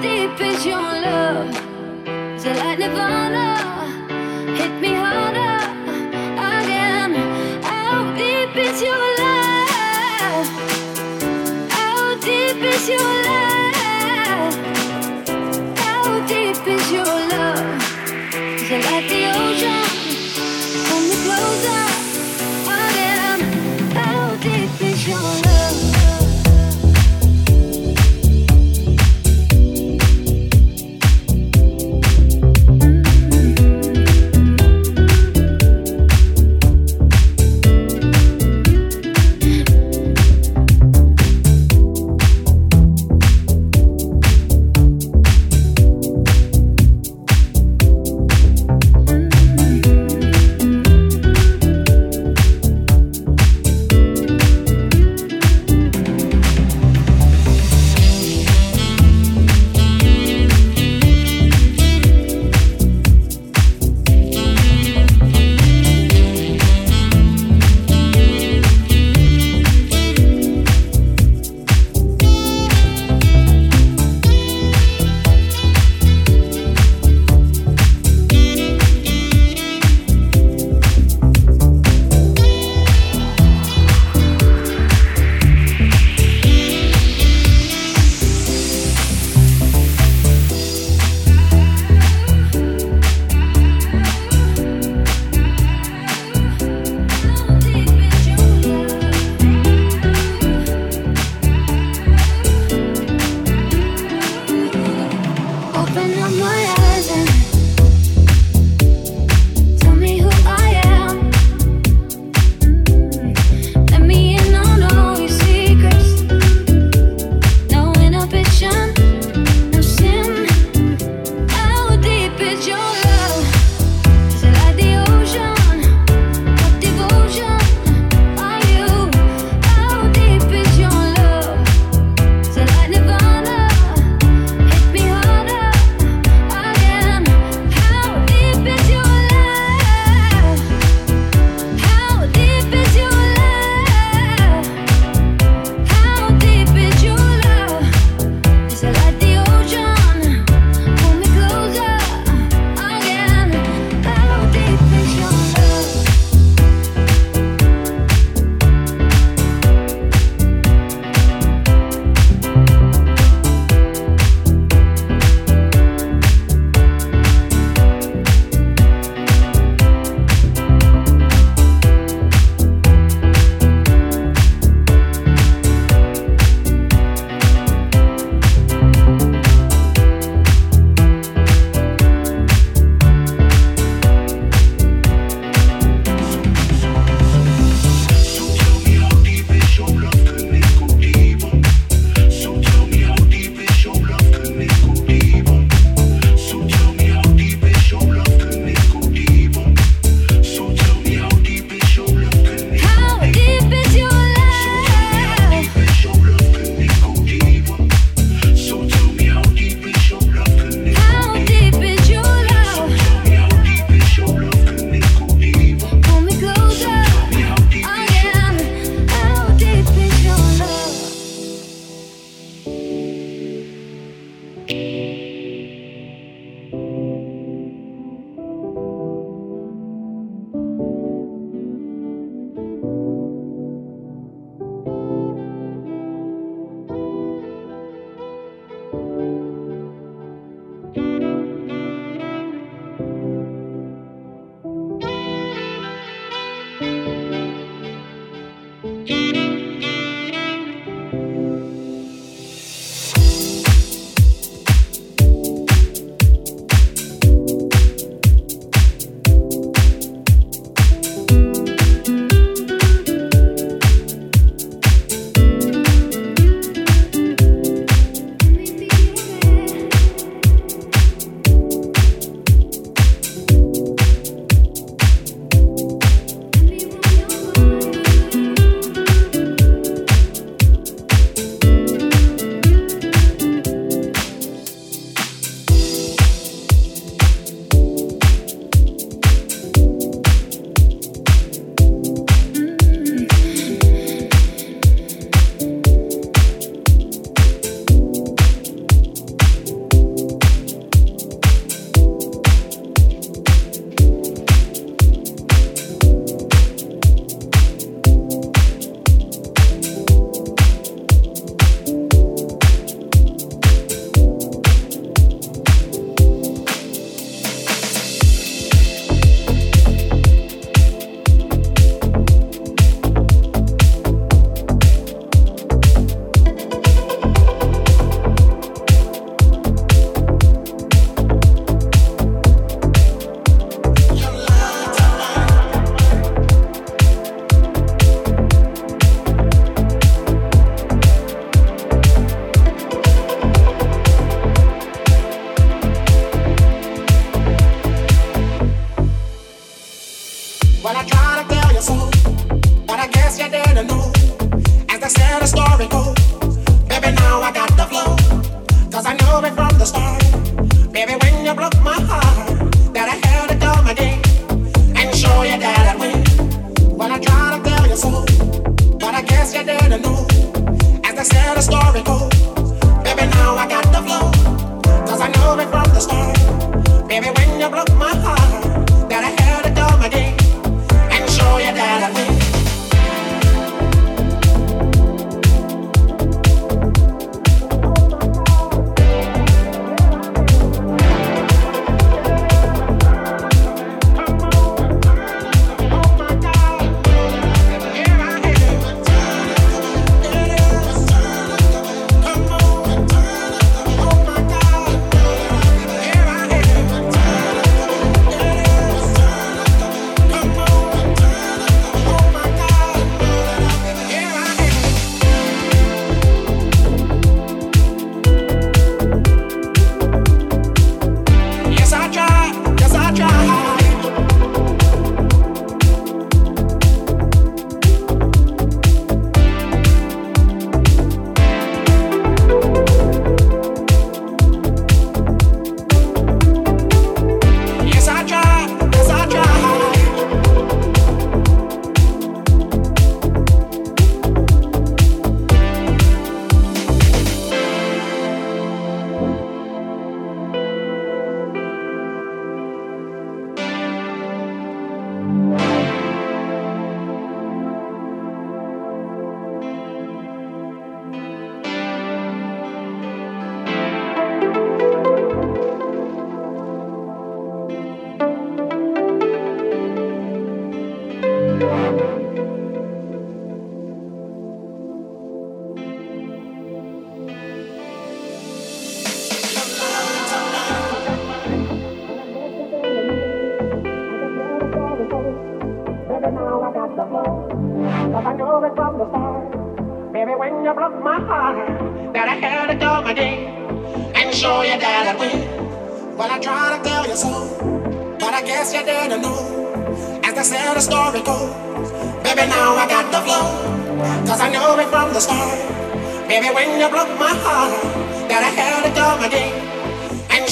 deep is your love? Is it like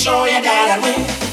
show you that I win.